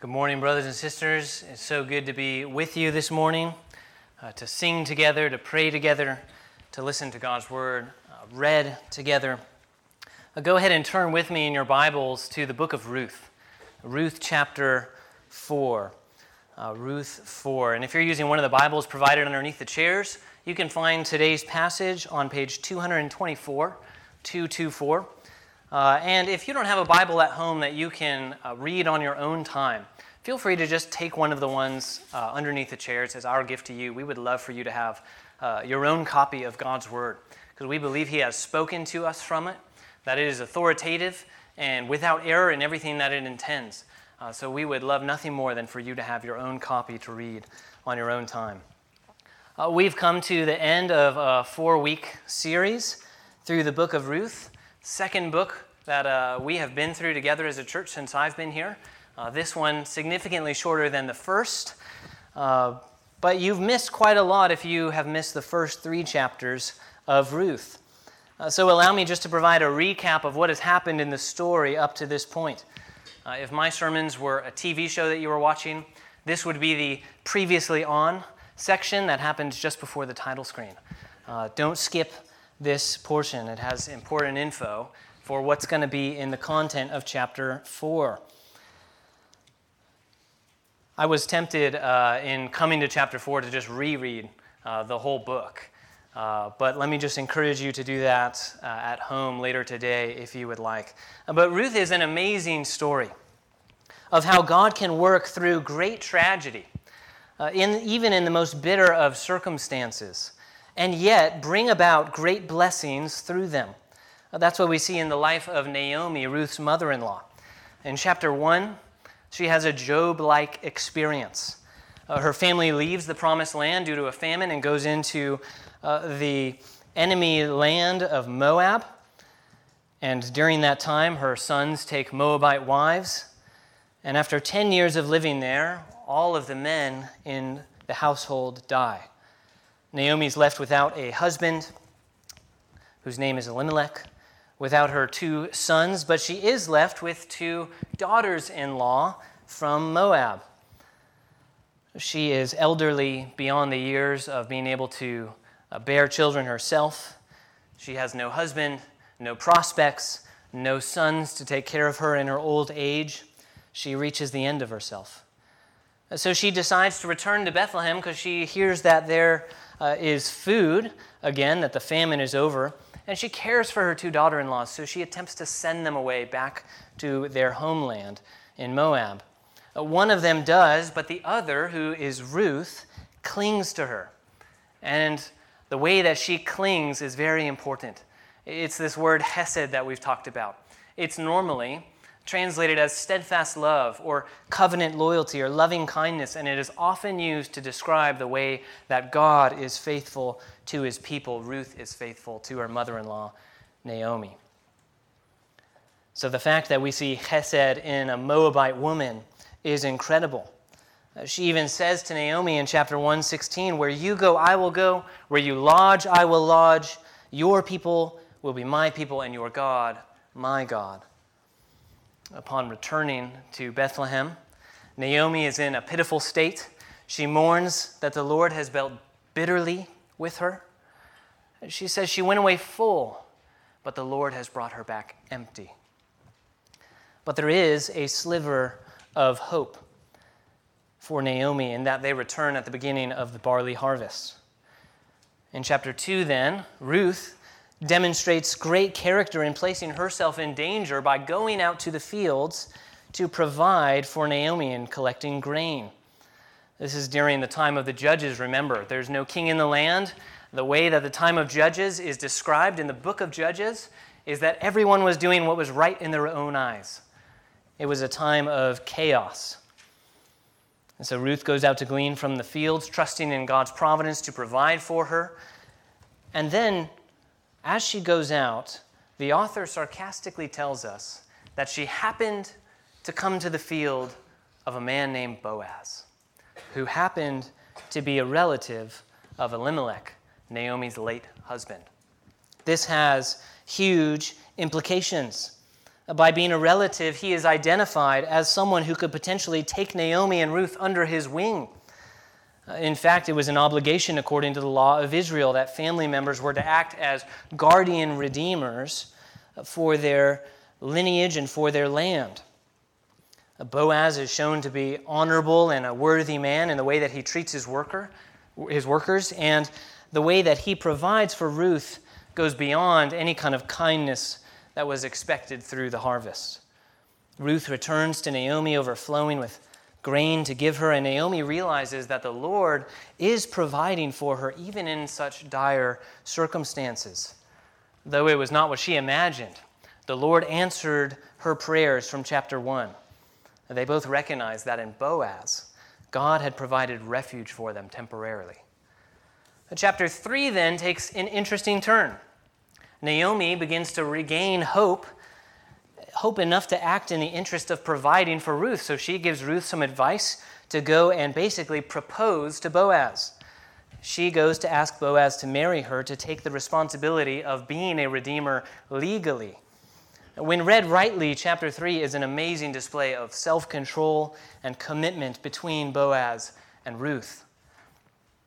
Good morning, brothers and sisters. It's so good to be with you this morning, uh, to sing together, to pray together, to listen to God's word uh, read together. Uh, go ahead and turn with me in your Bibles to the book of Ruth, Ruth chapter 4. Uh, Ruth 4. And if you're using one of the Bibles provided underneath the chairs, you can find today's passage on page 224, 224. Uh, and if you don't have a Bible at home that you can uh, read on your own time, feel free to just take one of the ones uh, underneath the chairs as our gift to you. We would love for you to have uh, your own copy of God's Word because we believe He has spoken to us from it, that it is authoritative and without error in everything that it intends. Uh, so we would love nothing more than for you to have your own copy to read on your own time. Uh, we've come to the end of a four week series through the book of Ruth second book that uh, we have been through together as a church since I've been here. Uh, this one significantly shorter than the first, uh, but you've missed quite a lot if you have missed the first three chapters of Ruth. Uh, so allow me just to provide a recap of what has happened in the story up to this point. Uh, if my sermons were a TV show that you were watching, this would be the previously on section that happens just before the title screen. Uh, don't skip this portion. It has important info for what's going to be in the content of chapter 4. I was tempted uh, in coming to chapter 4 to just reread uh, the whole book. Uh, but let me just encourage you to do that uh, at home later today if you would like. But Ruth is an amazing story of how God can work through great tragedy, uh, in, even in the most bitter of circumstances and yet bring about great blessings through them. That's what we see in the life of Naomi, Ruth's mother in law. In chapter 1, she has a Job like experience. Uh, her family leaves the promised land due to a famine and goes into uh, the enemy land of Moab. And during that time, her sons take Moabite wives. And after 10 years of living there, all of the men in the household die. Naomi's left without a husband, whose name is Elimelech, without her two sons, but she is left with two daughters in law from Moab. She is elderly beyond the years of being able to uh, bear children herself. She has no husband, no prospects, no sons to take care of her in her old age. She reaches the end of herself. So she decides to return to Bethlehem because she hears that there uh, is food, again, that the famine is over, and she cares for her two daughter in laws, so she attempts to send them away back to their homeland in Moab. Uh, one of them does, but the other, who is Ruth, clings to her. And the way that she clings is very important. It's this word hesed that we've talked about. It's normally translated as steadfast love or covenant loyalty or loving kindness, and it is often used to describe the way that God is faithful to his people. Ruth is faithful to her mother in law, Naomi. So the fact that we see Hesed in a Moabite woman is incredible. Uh, she even says to Naomi in chapter 116, Where you go, I will go. Where you lodge, I will lodge. Your people will be my people, and your God, my God upon returning to Bethlehem. Naomi is in a pitiful state. She mourns that the Lord has dealt bitterly with her. She says she went away full, but the Lord has brought her back empty. But there is a sliver of hope for Naomi in that they return at the beginning of the barley harvest. In chapter 2, then, Ruth demonstrates great character in placing herself in danger by going out to the fields to provide for Naomi and collecting grain. This is during the time of the judges, remember. There's no king in the land. The way that the time of judges is described in the book of Judges is that everyone was doing what was right in their own eyes. It was a time of chaos. And so Ruth goes out to glean from the fields, trusting in God's providence to provide for her. And then as she goes out, the author sarcastically tells us that she happened to come to the field of a man named Boaz, who happened to be a relative of Elimelech, Naomi's late husband. This has huge implications. By being a relative, he is identified as someone who could potentially take Naomi and Ruth under his wing. In fact, it was an obligation according to the law of Israel that family members were to act as guardian redeemers for their lineage and for their land. Boaz is shown to be honorable and a worthy man in the way that he treats his worker, his workers, and the way that he provides for Ruth goes beyond any kind of kindness that was expected through the harvest. Ruth returns to Naomi overflowing with grain to give her, and Naomi realizes that the Lord is providing for her even in such dire circumstances. Though it was not what she imagined, the Lord answered her prayers from chapter 1. They both recognized that in Boaz, God had provided refuge for them temporarily. Chapter 3 then takes an interesting turn. Naomi begins to regain hope, hope enough to act in the interest of providing for Ruth. So she gives Ruth some advice to go and basically propose to Boaz. She goes to ask Boaz to marry her to take the responsibility of being a redeemer legally. When read rightly, chapter 3 is an amazing display of self control and commitment between Boaz and Ruth.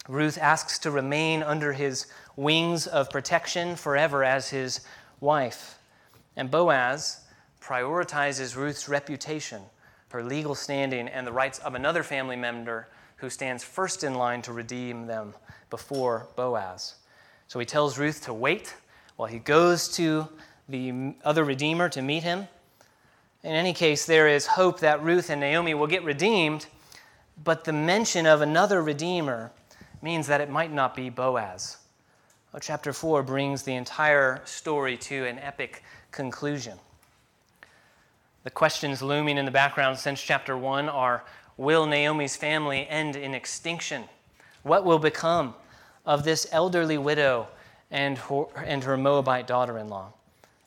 Ruth asks to remain under his wings of protection forever as his wife. And Boaz prioritizes Ruth's reputation, her legal standing, and the rights of another family member who stands first in line to redeem them before Boaz. So he tells Ruth to wait while he goes to the other redeemer to meet him. In any case, there is hope that Ruth and Naomi will get redeemed, but the mention of another redeemer means that it might not be Boaz. Well, chapter 4 brings the entire story to an epic conclusion. The questions looming in the background since chapter 1 are Will Naomi's family end in extinction? What will become of this elderly widow and her, and her Moabite daughter in law?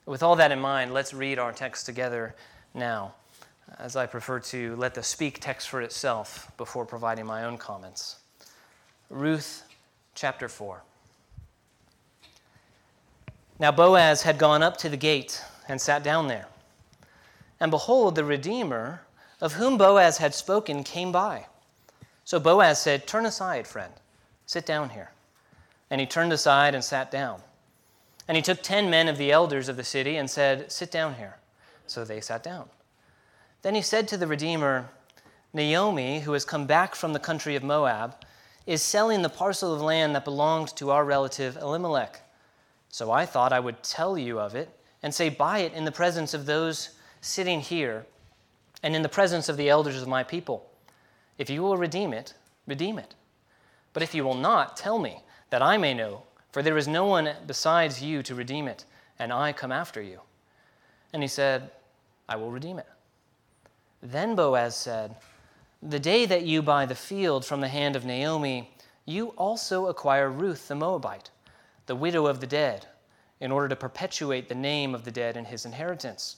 With all that in mind, let's read our text together now, as I prefer to let the speak text for itself before providing my own comments. Ruth chapter 4. Now Boaz had gone up to the gate and sat down there. And behold, the Redeemer, of whom Boaz had spoken, came by. So Boaz said, Turn aside, friend, sit down here. And he turned aside and sat down. And he took ten men of the elders of the city and said, Sit down here. So they sat down. Then he said to the Redeemer, Naomi, who has come back from the country of Moab, is selling the parcel of land that belonged to our relative Elimelech. So I thought I would tell you of it and say, Buy it in the presence of those sitting here and in the presence of the elders of my people. If you will redeem it, redeem it. But if you will not, tell me, that I may know, for there is no one besides you to redeem it, and I come after you. And he said, I will redeem it. Then Boaz said, The day that you buy the field from the hand of Naomi, you also acquire Ruth the Moabite the widow of the dead, in order to perpetuate the name of the dead in his inheritance.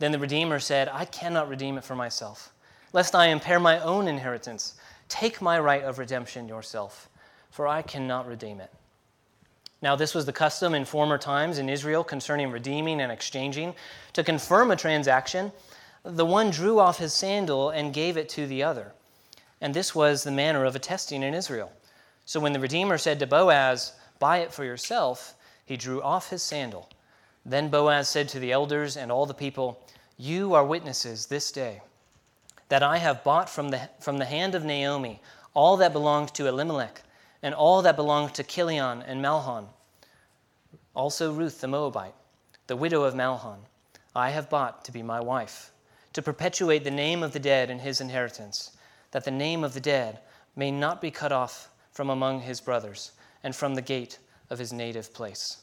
Then the Redeemer said, I cannot redeem it for myself, lest I impair my own inheritance. Take my right of redemption yourself, for I cannot redeem it. Now, this was the custom in former times in Israel concerning redeeming and exchanging. To confirm a transaction, the one drew off his sandal and gave it to the other. And this was the manner of attesting in Israel. So when the Redeemer said to Boaz, Buy it for yourself. He drew off his sandal. Then Boaz said to the elders and all the people, You are witnesses this day that I have bought from the, from the hand of Naomi all that belonged to Elimelech and all that belonged to Chilion and Mahlon. Also Ruth the Moabite, the widow of Mahlon, I have bought to be my wife, to perpetuate the name of the dead in his inheritance, that the name of the dead may not be cut off from among his brothers and from the gate of his native place.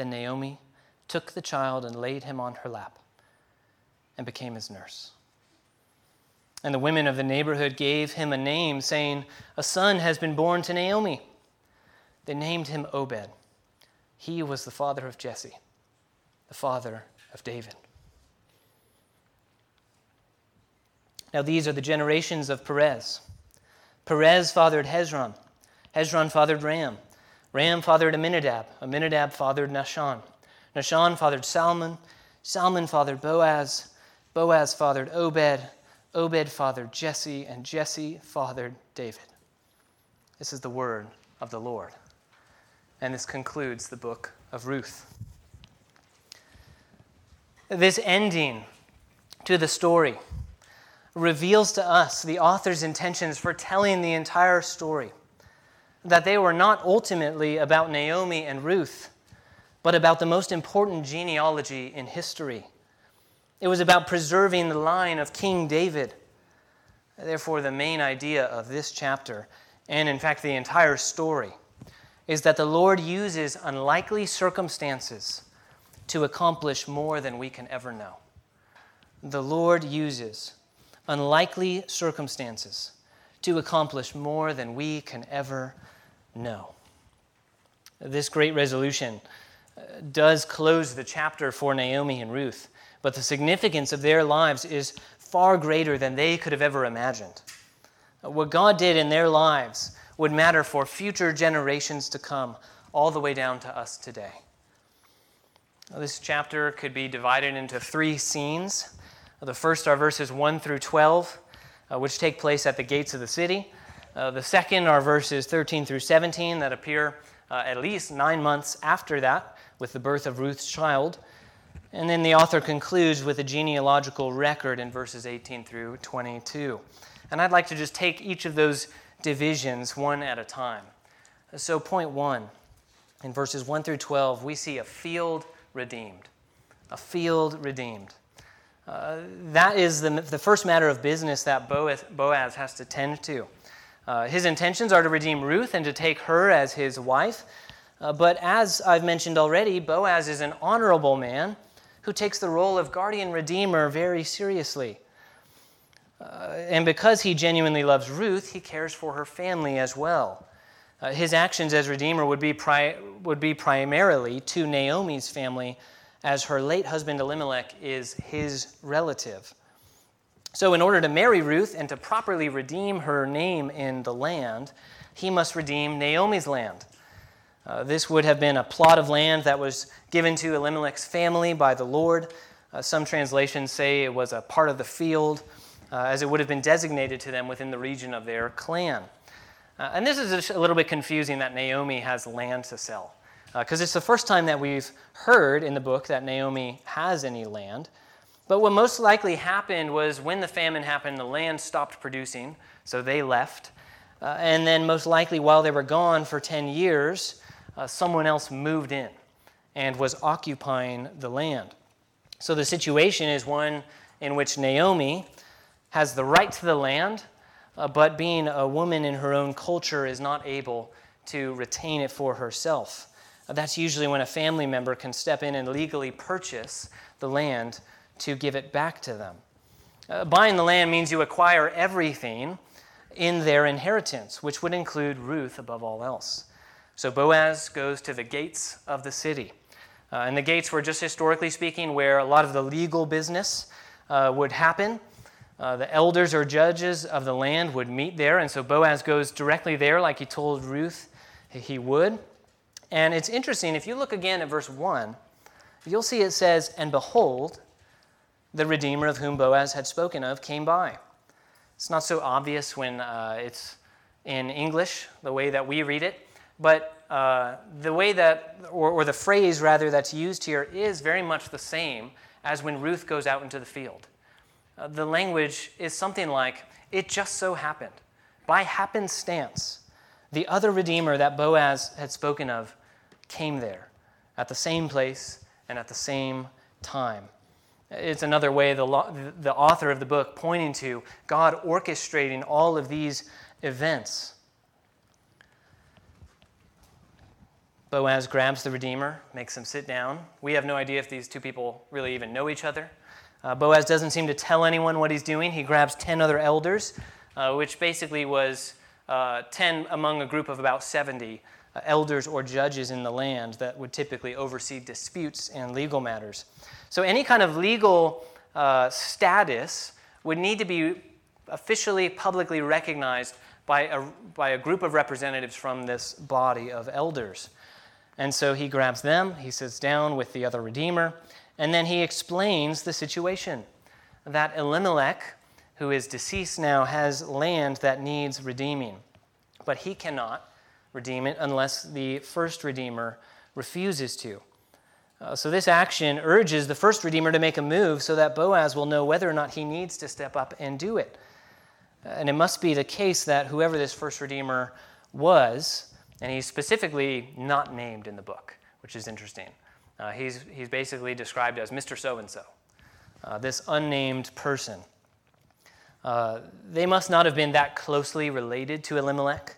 Then Naomi took the child and laid him on her lap and became his nurse. And the women of the neighborhood gave him a name, saying, A son has been born to Naomi. They named him Obed. He was the father of Jesse, the father of David. Now, these are the generations of Perez. Perez fathered Hezron. Hezron fathered Ram. Ram fathered Amminadab. Amminadab fathered Nahshon. Nahshon fathered Salmon. Salmon fathered Boaz. Boaz fathered Obed. Obed fathered Jesse. And Jesse fathered David. This is the word of the Lord. And this concludes the book of Ruth. This ending to the story reveals to us the author's intentions for telling the entire story. That they were not ultimately about Naomi and Ruth, but about the most important genealogy in history. It was about preserving the line of King David. Therefore, the main idea of this chapter, and in fact the entire story, is that the Lord uses unlikely circumstances to accomplish more than we can ever know. The Lord uses unlikely circumstances to accomplish more than we can ever know. This great resolution uh, does close the chapter for Naomi and Ruth, but the significance of their lives is far greater than they could have ever imagined. What God did in their lives would matter for future generations to come, all the way down to us today. This chapter could be divided into three scenes. The first are verses 1 through 12, uh, which take place at the gates of the city. Uh, the second are verses 13 through 17 that appear uh, at least nine months after that with the birth of Ruth's child. And then the author concludes with a genealogical record in verses 18 through 22. And I'd like to just take each of those divisions one at a time. So, point one, in verses 1 through 12, we see a field redeemed. A field redeemed. Uh, that is the, the first matter of business that Boaz, Boaz has to tend to. Uh, his intentions are to redeem Ruth and to take her as his wife. Uh, but as I've mentioned already, Boaz is an honorable man who takes the role of guardian redeemer very seriously. Uh, and because he genuinely loves Ruth, he cares for her family as well. Uh, his actions as redeemer would be, pri- would be primarily to Naomi's family as her late husband Elimelech is his relative. So, in order to marry Ruth and to properly redeem her name in the land, he must redeem Naomi's land. Uh, this would have been a plot of land that was given to Elimelech's family by the Lord. Uh, some translations say it was a part of the field, uh, as it would have been designated to them within the region of their clan. Uh, and this is a little bit confusing that Naomi has land to sell because uh, it's the first time that we've heard in the book that Naomi has any land. But what most likely happened was when the famine happened, the land stopped producing, so they left. Uh, and then, most likely, while they were gone for 10 years, uh, someone else moved in and was occupying the land. So the situation is one in which Naomi has the right to the land, uh, but being a woman in her own culture is not able to retain it for herself. That's usually when a family member can step in and legally purchase the land to give it back to them. Uh, buying the land means you acquire everything in their inheritance, which would include Ruth above all else. So Boaz goes to the gates of the city. Uh, and the gates were just historically speaking where a lot of the legal business uh, would happen. Uh, the elders or judges of the land would meet there, and so Boaz goes directly there, like he told Ruth he would. And it's interesting, if you look again at verse 1, you'll see it says, And behold, the Redeemer of whom Boaz had spoken of came by. It's not so obvious when uh, it's in English, the way that we read it, but uh, the way that, or, or the phrase rather, that's used here is very much the same as when Ruth goes out into the field. Uh, the language is something like, it just so happened. By happenstance, the other Redeemer that Boaz had spoken of came there at the same place and at the same time. It's another way the, the author of the book pointing to God orchestrating all of these events. Boaz grabs the Redeemer, makes him sit down. We have no idea if these two people really even know each other. Uh, Boaz doesn't seem to tell anyone what he's doing. He grabs 10 other elders, uh, which basically was uh, 10 among a group of about 70 uh, elders or judges in the land that would typically oversee disputes and legal matters. So, any kind of legal uh, status would need to be officially, publicly recognized by a, by a group of representatives from this body of elders. And so he grabs them, he sits down with the other Redeemer, and then he explains the situation that Elimelech, who is deceased now, has land that needs redeeming. But he cannot redeem it unless the first Redeemer refuses to. Uh, so, this action urges the first Redeemer to make a move so that Boaz will know whether or not he needs to step up and do it. And it must be the case that whoever this first Redeemer was, and he's specifically not named in the book, which is interesting. Uh, he's, he's basically described as Mr. So and so, this unnamed person. Uh, they must not have been that closely related to Elimelech,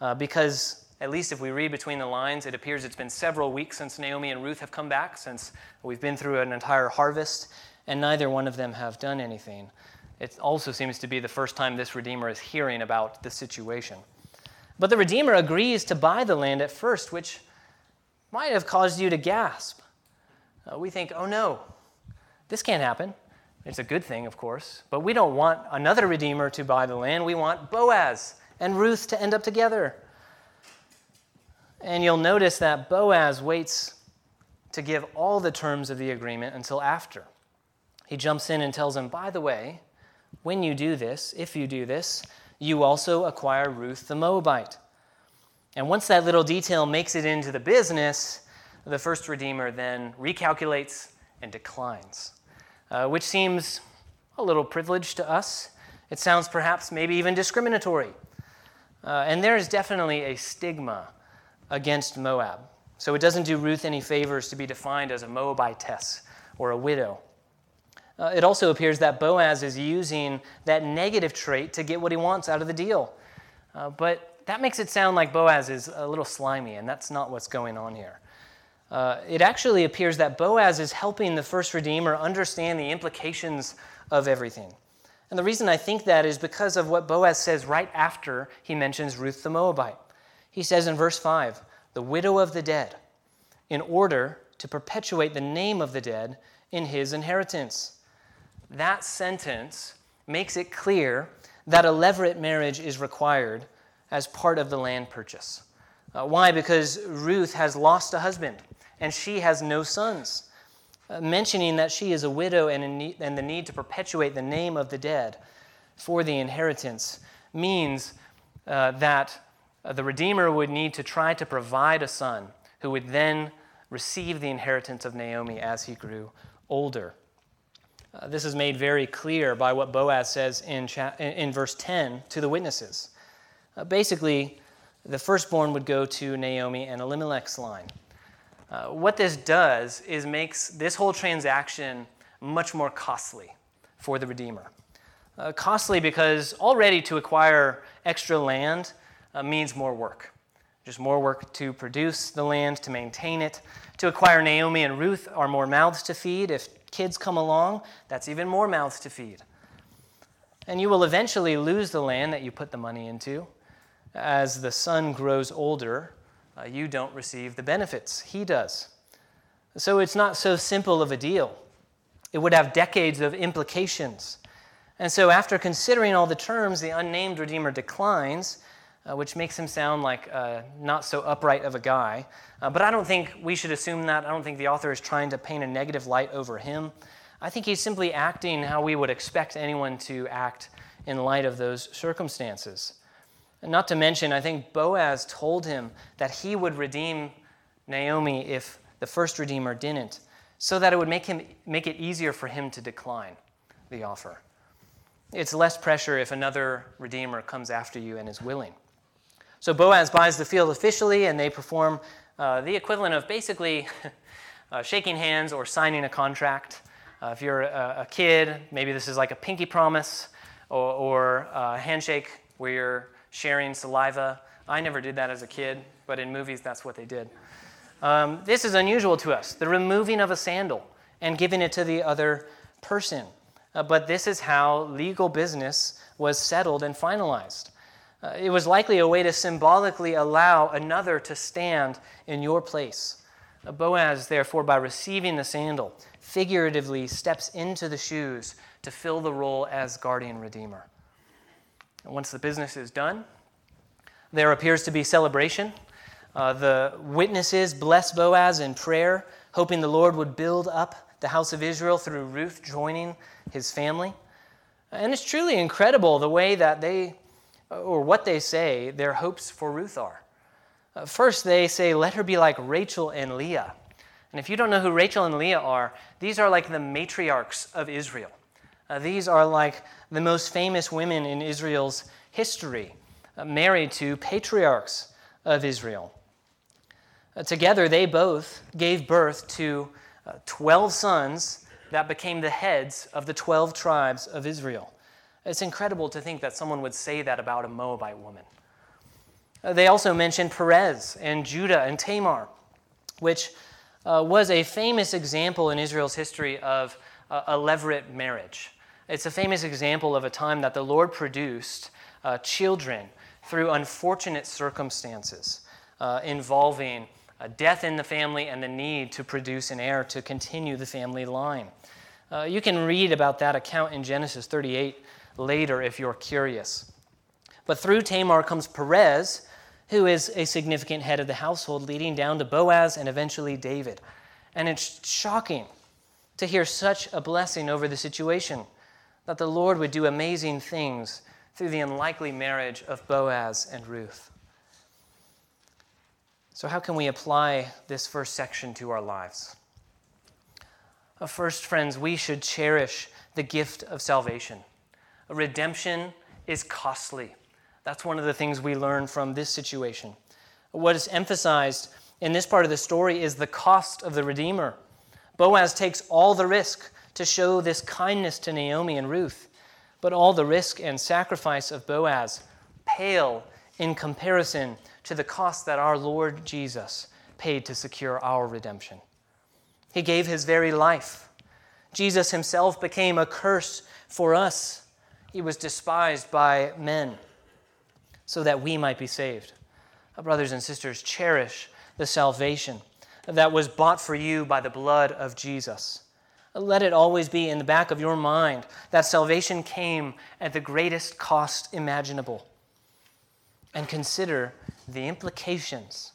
uh, because at least if we read between the lines, it appears it's been several weeks since Naomi and Ruth have come back, since we've been through an entire harvest, and neither one of them have done anything. It also seems to be the first time this Redeemer is hearing about the situation. But the Redeemer agrees to buy the land at first, which might have caused you to gasp. Uh, we think, oh no, this can't happen. It's a good thing, of course, but we don't want another Redeemer to buy the land. We want Boaz and Ruth to end up together. And you'll notice that Boaz waits to give all the terms of the agreement until after. He jumps in and tells him, by the way, when you do this, if you do this, you also acquire Ruth the Moabite. And once that little detail makes it into the business, the first Redeemer then recalculates and declines, uh, which seems a little privileged to us. It sounds perhaps maybe even discriminatory. Uh, and there is definitely a stigma against Moab. So it doesn't do Ruth any favors to be defined as a Moabitess or a widow. Uh, it also appears that Boaz is using that negative trait to get what he wants out of the deal. Uh, but that makes it sound like Boaz is a little slimy, and that's not what's going on here. Uh, it actually appears that Boaz is helping the first Redeemer understand the implications of everything. And the reason I think that is because of what Boaz says right after he mentions Ruth the Moabite. He says in verse 5, the widow of the dead, in order to perpetuate the name of the dead in his inheritance. That sentence makes it clear that a levirate marriage is required as part of the land purchase. Uh, why? Because Ruth has lost a husband and she has no sons mentioning that she is a widow and, need, and the need to perpetuate the name of the dead for the inheritance means uh, that uh, the Redeemer would need to try to provide a son who would then receive the inheritance of Naomi as he grew older. Uh, this is made very clear by what Boaz says in, cha- in verse 10 to the witnesses. Uh, basically, the firstborn would go to Naomi and Elimelech's line. Uh, what this does is makes this whole transaction much more costly for the Redeemer. Uh, costly because already to acquire extra land uh, means more work. Just more work to produce the land, to maintain it. To acquire Naomi and Ruth are more mouths to feed. If kids come along, that's even more mouths to feed. And you will eventually lose the land that you put the money into. As the son grows older, uh, you don't receive the benefits. He does. So it's not so simple of a deal. It would have decades of implications. And so, after considering all the terms, the unnamed Redeemer declines, uh, which makes him sound like uh, not so upright of a guy. Uh, but I don't think we should assume that. I don't think the author is trying to paint a negative light over him. I think he's simply acting how we would expect anyone to act in light of those circumstances. Not to mention, I think Boaz told him that he would redeem Naomi if the first Redeemer didn't. so that it would make, him, make it easier for him to decline the offer. It's less pressure if another redeemer comes after you and is willing. So Boaz buys the field officially, and they perform uh, the equivalent of basically uh, shaking hands or signing a contract. Uh, if you're a, a, kid, maybe this is like a pinky promise or, or a handshake where you're sharing saliva. I never did that as a kid, but in movies, that's what they did. Um, this is unusual to us the removing of a sandal and giving it to the other person. Uh, but this is how legal business was settled and finalized. Uh, it was likely a way to symbolically allow another to stand in your place. Uh, Boaz, therefore, by receiving the sandal, figuratively steps into the shoes to fill the role as guardian redeemer. And once the business is done, there appears to be celebration. Uh, the witnesses bless Boaz in prayer, hoping the Lord would build up the house of Israel through Ruth joining his family. And it's truly incredible the way that they, or what they say, their hopes for Ruth are. Uh, first, they say, Let her be like Rachel and Leah. And if you don't know who Rachel and Leah are, these are like the matriarchs of Israel. Uh, these are like the most famous women in Israel's history, uh, married to patriarchs of Israel. Uh, together, they both gave birth to uh, 12 sons that became the heads of the 12 tribes of Israel. It's incredible to think that someone would say that about a Moabite woman. Uh, they also mention Perez and Judah and Tamar, which uh, was a famous example in Israel's history of a levirate marriage. It's a famous example of a time that the Lord produced uh, children through unfortunate circumstances uh, involving uh, death in the family and the need to produce an heir to continue the family line. Uh, you can read about that account in Genesis 38 later if you're curious. But through Tamar comes Perez, who is a significant head of the household, leading down to Boaz and eventually David. And it's shocking to hear such a blessing over the situation that the Lord would do amazing things through the unlikely marriage of Boaz and Ruth. So, how can we apply this first section to our lives? Uh, first, friends, we should cherish the gift of salvation. Redemption is costly. That's one of the things we learn from this situation. What is emphasized in this part of the story is the cost of the Redeemer. Boaz takes all the risk to show this kindness to Naomi and Ruth, but all the risk and sacrifice of Boaz pale in comparison to the cost that our Lord Jesus paid to secure our redemption. He gave his very life. Jesus himself became a curse for us. He was despised by men so that we might be saved. Brothers and sisters, cherish the salvation that was bought for you by the blood of Jesus. Let it always be in the back of your mind that salvation came at the greatest cost imaginable. And consider the implications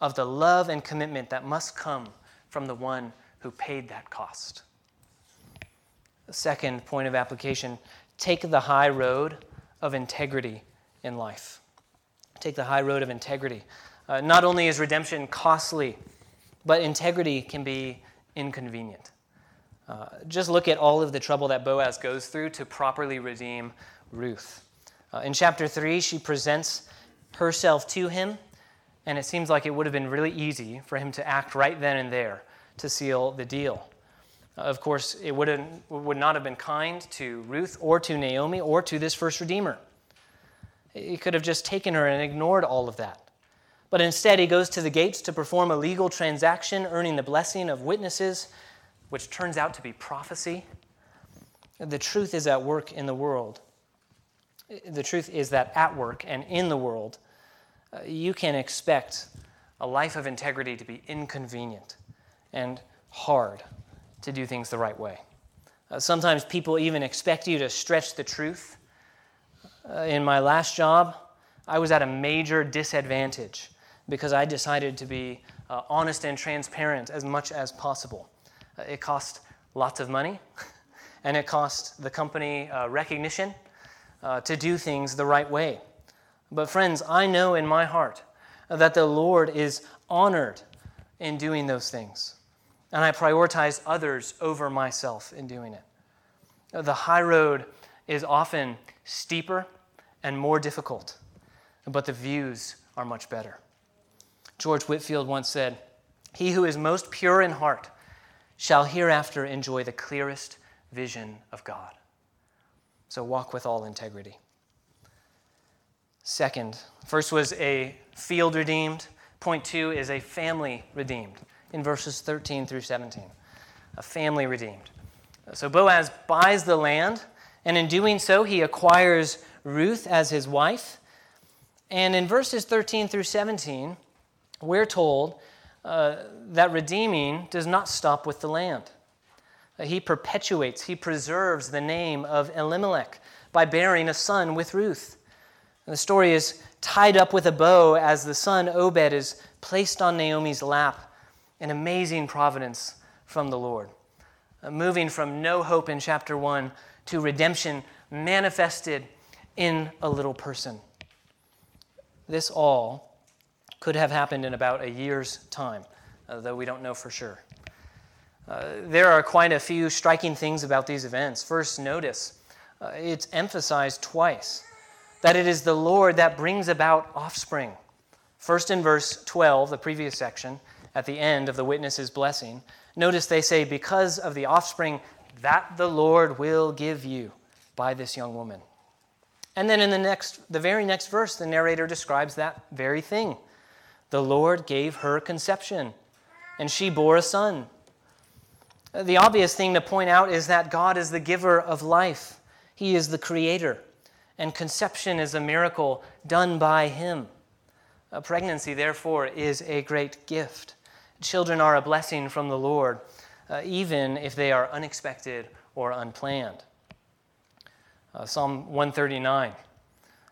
of the love and commitment that must come from the one who paid that cost. The second point of application take the high road of integrity in life. Take the high road of integrity. Uh, not only is redemption costly, but integrity can be inconvenient. Uh, just look at all of the trouble that Boaz goes through to properly redeem Ruth. Uh, in chapter 3, she presents herself to him, and it seems like it would have been really easy for him to act right then and there to seal the deal. Uh, of course, it would, would not have been kind to Ruth or to Naomi or to this first Redeemer. He could have just taken her and ignored all of that. But instead, he goes to the gates to perform a legal transaction, earning the blessing of witnesses, which turns out to be prophecy. The truth is at work in the world. The truth is that at work and in the world, uh, you can expect a life of integrity to be inconvenient and hard to do things the right way. Uh, sometimes people even expect you to stretch the truth. Uh, in my last job, I was at a major disadvantage because I decided to be honest and transparent as much as possible. Uh, it cost lots of money, and it cost the company uh, recognition uh, to do things the right way. But, friends, I know in my heart that the Lord is honored in doing those things. and I prioritize others over myself in doing it. The high road is often steeper and more difficult, but the views are much better. George Whitefield once said, He who is most pure in heart shall hereafter enjoy the clearest vision of God. So walk with all integrity. Second, first was a field redeemed. Point two is a family redeemed in verses 13 through 17. A family redeemed. So Boaz buys the land, and in doing so, he acquires Ruth as his wife. And in verses 13 through 17, we're told uh, that redeeming does not stop with the land. Uh, he perpetuates, he preserves the name of Elimelech by bearing a son with Ruth. And the story is tied up with a bow as the son Obed is placed on Naomi's lap. An amazing providence from the Lord. Uh, moving from no hope in chapter 1 to redemption manifested in a little person. This all could have happened in about a year's time, uh, though we don't know for sure. Uh, there are quite a few striking things about these events. First, notice uh, it's emphasized twice that it is the Lord that brings about offspring. First, in verse 12, the previous section, at the end of the witness's blessing, notice they say, Because of the offspring that the Lord will give you by this young woman. And then in the next, the very next verse, the narrator describes that very thing. The Lord gave her conception, and she bore a son. The obvious thing to point out is that God is the giver of life. He is the creator, and conception is a miracle done by Him. A pregnancy, therefore, is a great gift. Children are a blessing from the Lord, uh, even if they are unexpected or unplanned. Uh, Psalm 139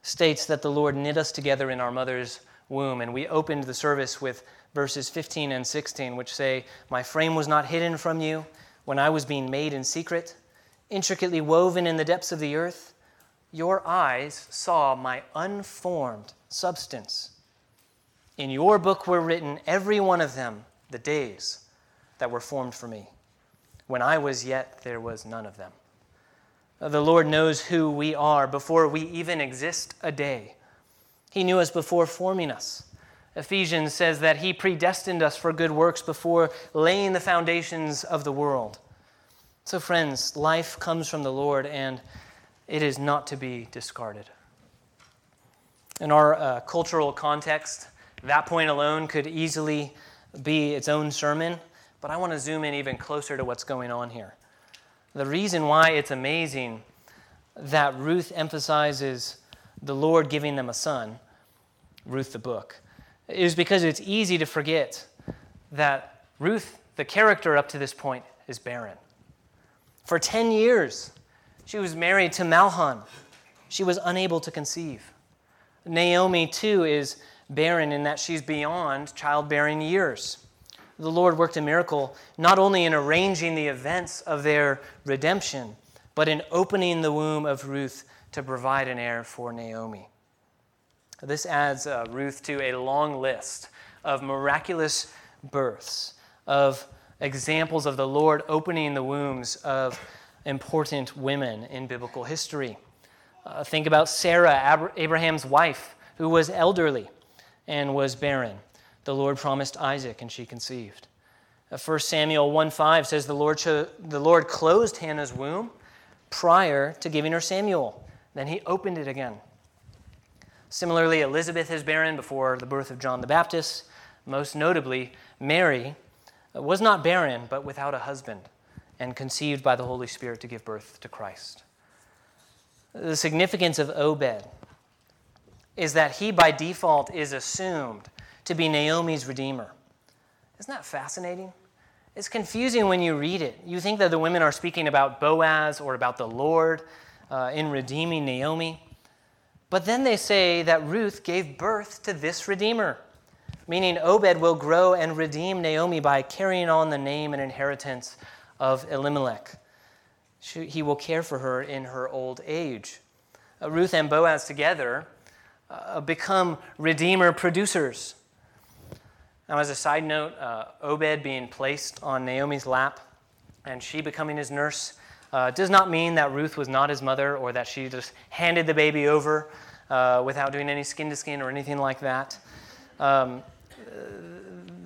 states that the Lord knit us together in our mother's womb. And we opened the service with verses 15 and 16, which say, My frame was not hidden from you when I was being made in secret, intricately woven in the depths of the earth. Your eyes saw my unformed substance. In your book were written, every one of them, the days that were formed for me. When I was yet, there was none of them. The Lord knows who we are before we even exist a day. He knew us before forming us. Ephesians says that He predestined us for good works before laying the foundations of the world. So, friends, life comes from the Lord and it is not to be discarded. In our uh, cultural context, that point alone could easily be its own sermon, but I want to zoom in even closer to what's going on here. The reason why it's amazing that Ruth emphasizes the Lord giving them a son, Ruth the book, is because it's easy to forget that Ruth, the character up to this point, is barren. For 10 years, she was married to Mahlon. She was unable to conceive. Naomi, too, is barren in that she's beyond childbearing years the Lord worked a miracle not only in arranging the events of their redemption, but in opening the womb of Ruth to provide an heir for Naomi. This adds uh, Ruth to a long list of miraculous births, of examples of the Lord opening the wombs of important women in biblical history. Uh, think about Sarah, Ab- Abraham's wife, who was elderly and was barren the Lord promised Isaac, and she conceived. 1 uh, Samuel 1 5 says the Lord, cho- the Lord closed Hannah's womb prior to giving her Samuel. Then he opened it again. Similarly, Elizabeth is barren before the birth of John the Baptist. Most notably, Mary uh, was not barren, but without a husband, and conceived by the Holy Spirit to give birth to Christ. The significance of Obed is that he, by default, is assumed to be Naomi's redeemer. Isn't that fascinating? It's confusing when you read it. You think that the women are speaking about Boaz or about the Lord uh, in redeeming Naomi. But then they say that Ruth gave birth to this redeemer, meaning Obed will grow and redeem Naomi by carrying on the name and inheritance of Elimelech. He will care for her in her old age. Uh, Ruth and Boaz together uh, become redeemer producers. Now, as a side note, uh, Obed being placed on Naomi's lap and she becoming his nurse uh, does not mean that Ruth was not his mother or that she just handed the baby over uh, without doing any skin to skin or anything like that. Um,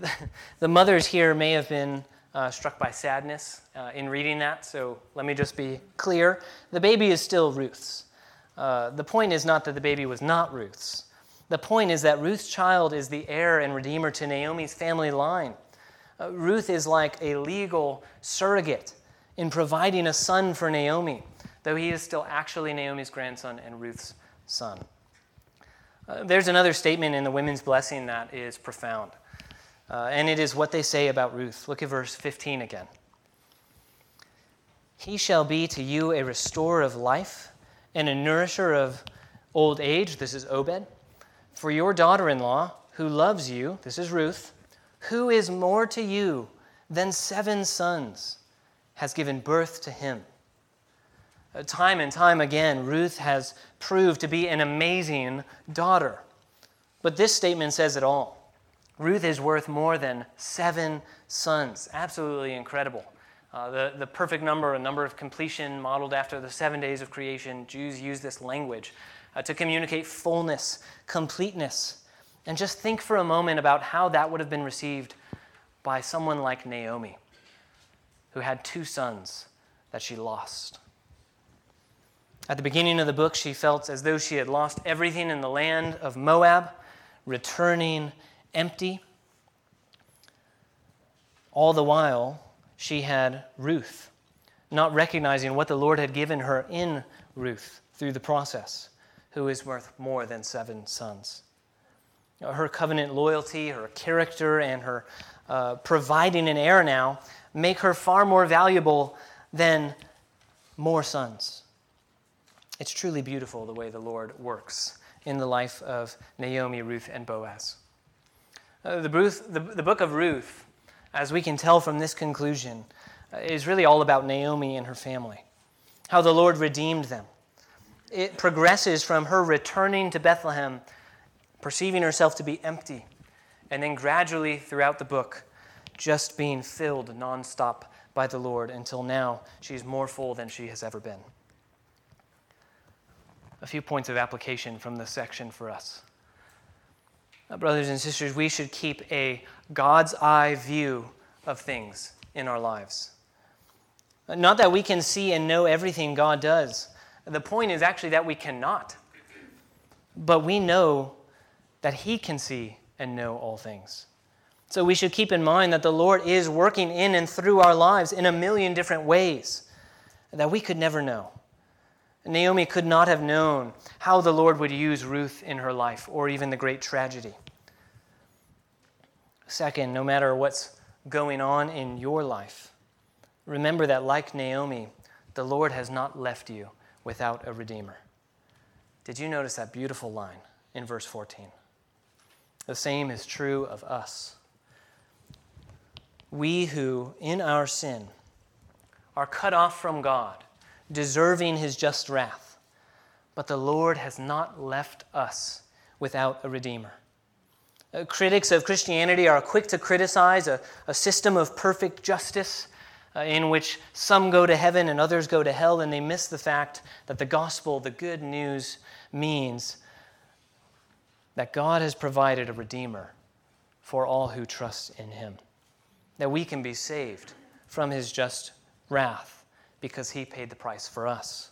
the mothers here may have been uh, struck by sadness uh, in reading that, so let me just be clear. The baby is still Ruth's. Uh, the point is not that the baby was not Ruth's. The point is that Ruth's child is the heir and redeemer to Naomi's family line. Uh, Ruth is like a legal surrogate in providing a son for Naomi, though he is still actually Naomi's grandson and Ruth's son. Uh, there's another statement in the women's blessing that is profound, uh, and it is what they say about Ruth. Look at verse 15 again. He shall be to you a restorer of life and a nourisher of old age. This is Obed. For your daughter in law, who loves you, this is Ruth, who is more to you than seven sons, has given birth to him. Uh, time and time again, Ruth has proved to be an amazing daughter. But this statement says it all. Ruth is worth more than seven sons. Absolutely incredible. Uh, the, the perfect number, a number of completion modeled after the seven days of creation, Jews use this language uh, to communicate fullness, completeness. And just think for a moment about how that would have been received by someone like Naomi, who had two sons that she lost. At the beginning of the book, she felt as though she had lost everything in the land of Moab, returning empty. All the while, she had Ruth, not recognizing what the Lord had given her in Ruth through the process who is worth more than seven sons. Her covenant loyalty, her character, and her uh, providing an heir now make her far more valuable than more sons. It's truly beautiful the way the Lord works in the life of Naomi, Ruth, and Boaz. Uh, the, Ruth, the, the book of Ruth, as we can tell from this conclusion, uh, is really all about Naomi and her family, how the Lord redeemed them, it progresses from her returning to Bethlehem, perceiving herself to be empty, and then gradually throughout the book, just being filled nonstop by the Lord until now she's more full than she has ever been. A few points of application from this section for us. Now, brothers and sisters, we should keep a God's eye view of things in our lives. Not that we can see and know everything God does the point is actually that we cannot. But we know that He can see and know all things. So we should keep in mind that the Lord is working in and through our lives in a million different ways that we could never know. Naomi could not have known how the Lord would use Ruth in her life or even the great tragedy. Second, no matter what's going on in your life, remember that, like Naomi, the Lord has not left you without a redeemer. Did you notice that beautiful line in verse 14? The same is true of us. We who, in our sin, are cut off from God, deserving his just wrath, but the Lord has not left us without a redeemer. Uh, critics of Christianity are quick to criticize a, a system of perfect justice uh, in which some go to heaven and others go to hell, and they miss the fact that the gospel, the good news, means that God has provided a redeemer for all who trust in him, that we can be saved from his just wrath because he paid the price for us.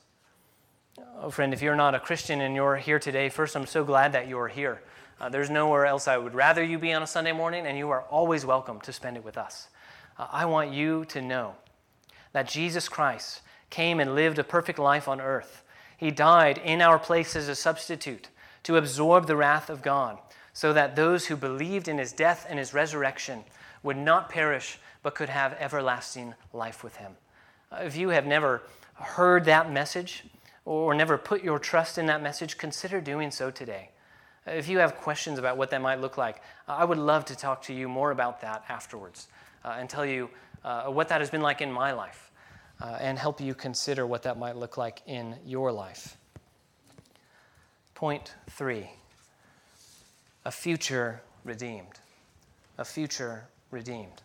Oh, friend, if you're not a Christian and you're here today, first, I'm so glad that you're here. Uh, there's nowhere else I would rather you be on a Sunday morning, and you are always welcome to spend it with us. Uh, I want you to know that Jesus Christ came and lived a perfect life on earth. He died in our place as a substitute to absorb the wrath of God, so that those who believed in his death and his resurrection would not perish, but could have everlasting life with him. Uh, if you have never heard that message or never put your trust in that message, consider doing so today. Uh, if you have questions about what that might look like, I would love to talk to you more about that afterwards uh, and tell you uh, what that has been like in my life uh, and help you consider what that might look like in your life. Point three a future redeemed. a future redeemed.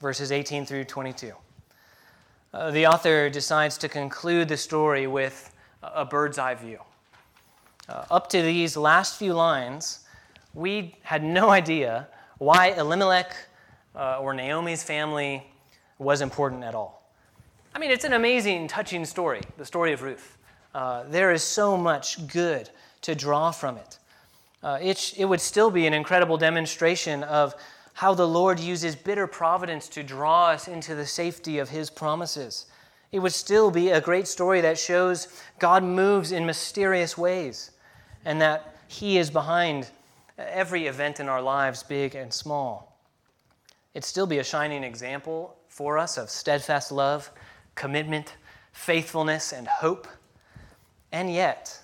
Verses 18 through 22. Uh, the author decides to conclude the story with a bird's eye view. Uh, up to these last few lines, we had no idea why Elimelech uh, or Naomi's family was important at all. I mean, it's an amazing, touching story, the story of Ruth. Uh, there is so much good to draw from it. Uh, it, it would still be an incredible demonstration of how the Lord uses bitter providence to draw us into the safety of his promises. It would still be a great story that shows God moves in mysterious ways and that he is behind every event in our lives, big and small. It'd still be a shining example for us of steadfast love, commitment, faithfulness, and hope. And yet,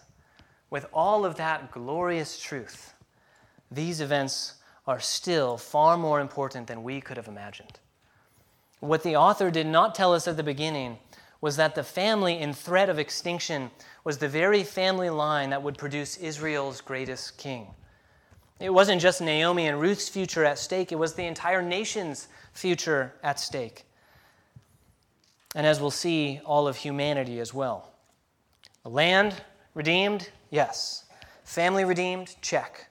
with all of that glorious truth, these events are still far more important than we could have imagined. What the author did not tell us at the beginning was that the family in threat of extinction was the very family line that would produce Israel's greatest king. It wasn't just Naomi and Ruth's future at stake, it was the entire nation's future at stake. And as we'll see, all of humanity as well. Land redeemed? Yes. Family redeemed? Check.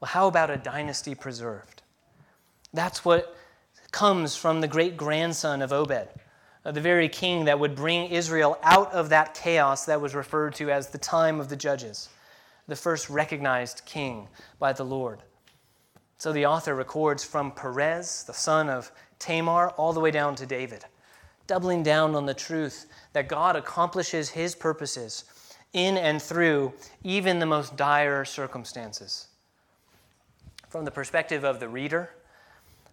Well, how about a dynasty preserved? That's what comes from the great grandson of Obed, uh, the very king that would bring Israel out of that chaos that was referred to as the time of the judges, the first recognized king by the Lord. So the author records from Perez, the son of Tamar, all the way down to David, doubling down on the truth that God accomplishes his purposes in and through even the most dire circumstances. From the perspective of the reader,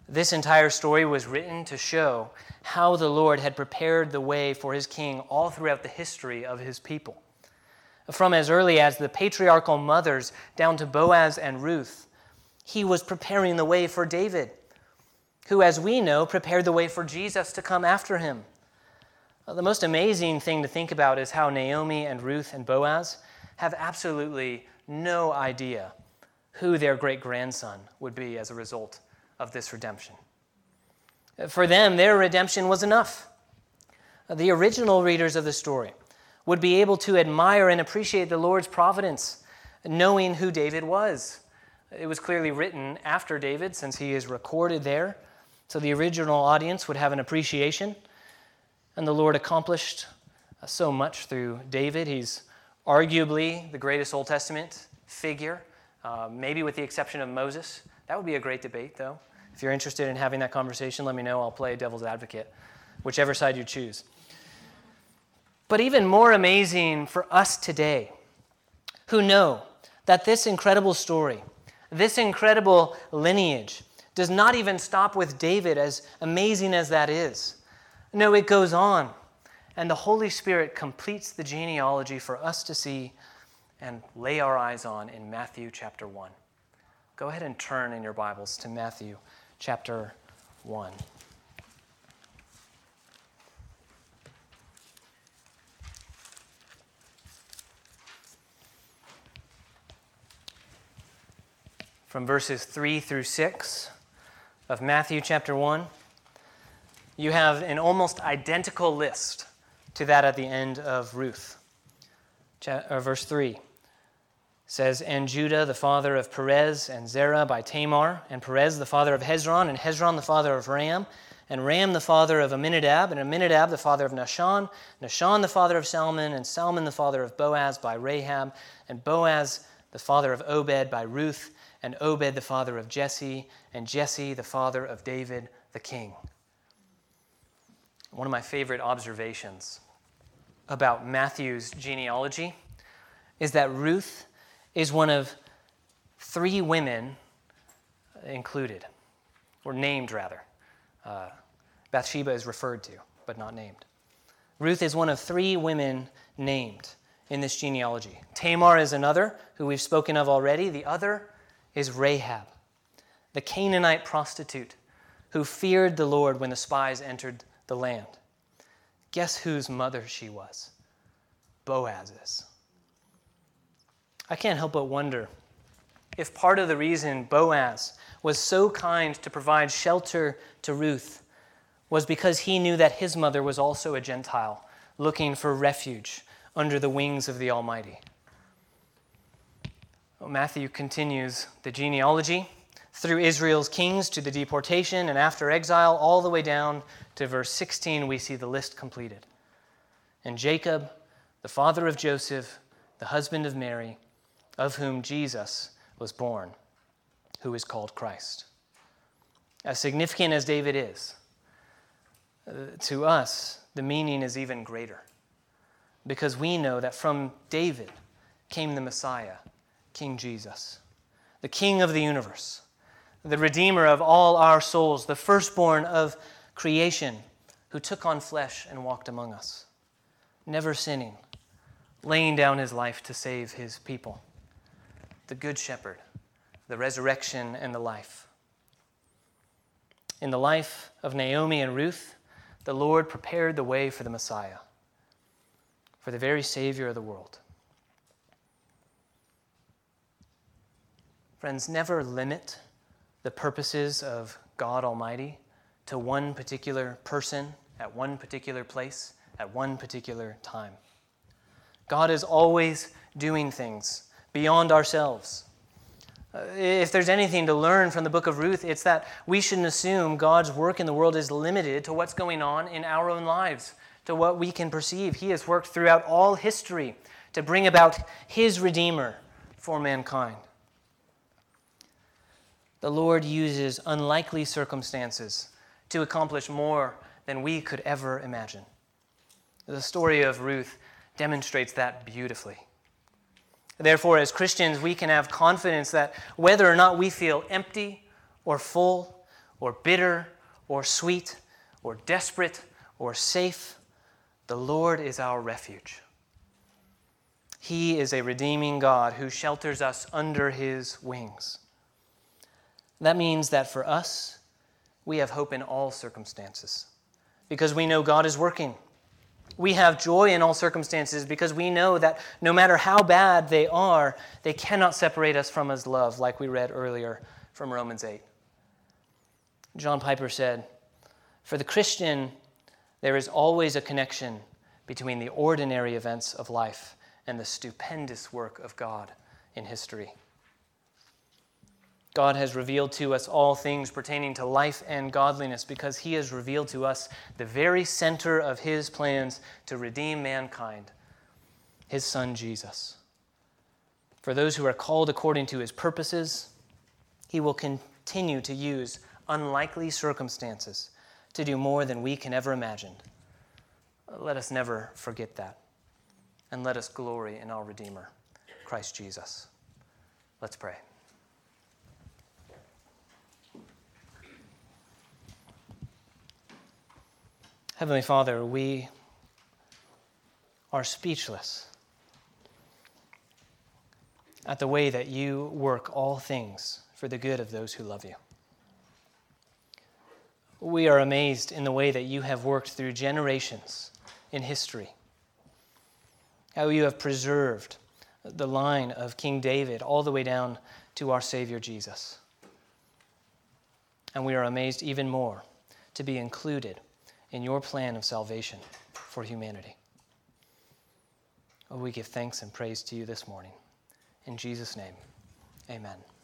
this entire story was written to show how the Lord had prepared the way for his king all throughout the history of his people. From as early as the patriarchal mothers down to Boaz and Ruth, he was preparing the way for David, who, as we know, prepared the way for Jesus to come after him. The most amazing thing to think about is how Naomi and Ruth and Boaz have absolutely no idea who their great grandson would be as a result of this redemption. For them, their redemption was enough. The original readers of the story would be able to admire and appreciate the Lord's providence, knowing who David was. It was clearly written after David, since he is recorded there. So the original audience would have an appreciation. And the Lord accomplished so much through David. He's arguably the greatest Old Testament figure uh, maybe with the exception of Moses. That would be a great debate, though. If you're interested in having that conversation, let me know. I'll play devil's advocate, whichever side you choose. But even more amazing for us today, who know that this incredible story, this incredible lineage, does not even stop with David, as amazing as that is. No, it goes on. And the Holy Spirit completes the genealogy for us to see and lay our eyes on in Matthew chapter 1. Go ahead and turn in your Bibles to Matthew chapter 1. From verses 3 through 6 of Matthew chapter 1, you have an almost identical list to that at the end of Ruth. Uh, verse 3 says, And Judah, the father of Perez, and Zerah by Tamar, and Perez, the father of Hezron, and Hezron, the father of Ram, and Ram, the father of Amminadab, and Amminadab, the father of Nahshon, Nahshon, the father of Salmon, and Salmon, the father of Boaz by Rahab, and Boaz, the father of Obed by Ruth, and Obed, the father of Jesse, and Jesse, the father of David the king. One of my favorite observations about Matthew's genealogy is that Ruth is one of three women included, or named rather. Uh, Bathsheba is referred to, but not named. Ruth is one of three women named in this genealogy. Tamar is another, who we've spoken of already. The other is Rahab, the Canaanite prostitute who feared the Lord when the spies entered the land. Guess whose mother she was? Boaz's. I can't help but wonder if part of the reason Boaz was so kind to provide shelter to Ruth was because he knew that his mother was also a Gentile looking for refuge under the wings of the Almighty. Matthew continues the genealogy through Israel's kings to the deportation and after exile, all the way down to verse 16, we see the list completed. And Jacob, the father of Joseph, the husband of Mary, of whom Jesus was born, who is called Christ. As significant as David is, uh, to us, the meaning is even greater because we know that from David came the Messiah, King Jesus, the King of the universe, the Redeemer of all our souls, the firstborn of creation, who took on flesh and walked among us, never sinning, laying down his life to save his people, the Good Shepherd, the resurrection and the life. In the life of Naomi and Ruth, the Lord prepared the way for the Messiah for the very Savior of the world. Friends, never limit the purposes of God Almighty to one particular person at one particular place at one particular time. God is always doing things beyond ourselves. Uh, if there's anything to learn from the book of Ruth, it's that we shouldn't assume God's work in the world is limited to what's going on in our own lives to what we can perceive. He has worked throughout all history to bring about his Redeemer for mankind. The Lord uses unlikely circumstances to accomplish more than we could ever imagine. The story of Ruth demonstrates that beautifully. Therefore, as Christians, we can have confidence that whether or not we feel empty or full or bitter or sweet or desperate or safe the Lord is our refuge. He is a redeeming God who shelters us under his wings. That means that for us, we have hope in all circumstances because we know God is working. We have joy in all circumstances because we know that no matter how bad they are, they cannot separate us from his love, like we read earlier from Romans 8. John Piper said, For the Christian, there is always a connection between the ordinary events of life and the stupendous work of God in history. God has revealed to us all things pertaining to life and godliness because He has revealed to us the very center of His plans to redeem mankind, His Son Jesus. For those who are called according to His purposes, He will continue to use unlikely circumstances to do more than we can ever imagine. Let us never forget that. And let us glory in our Redeemer, Christ Jesus. Let's pray. Heavenly Father, we are speechless at the way that you work all things for the good of those who love you. We are amazed in the way that you have worked through generations in history. How you have preserved the line of King David all the way down to our Savior Jesus. And we are amazed even more to be included in your plan of salvation for humanity. Oh, we give thanks and praise to you this morning. In Jesus' name, amen.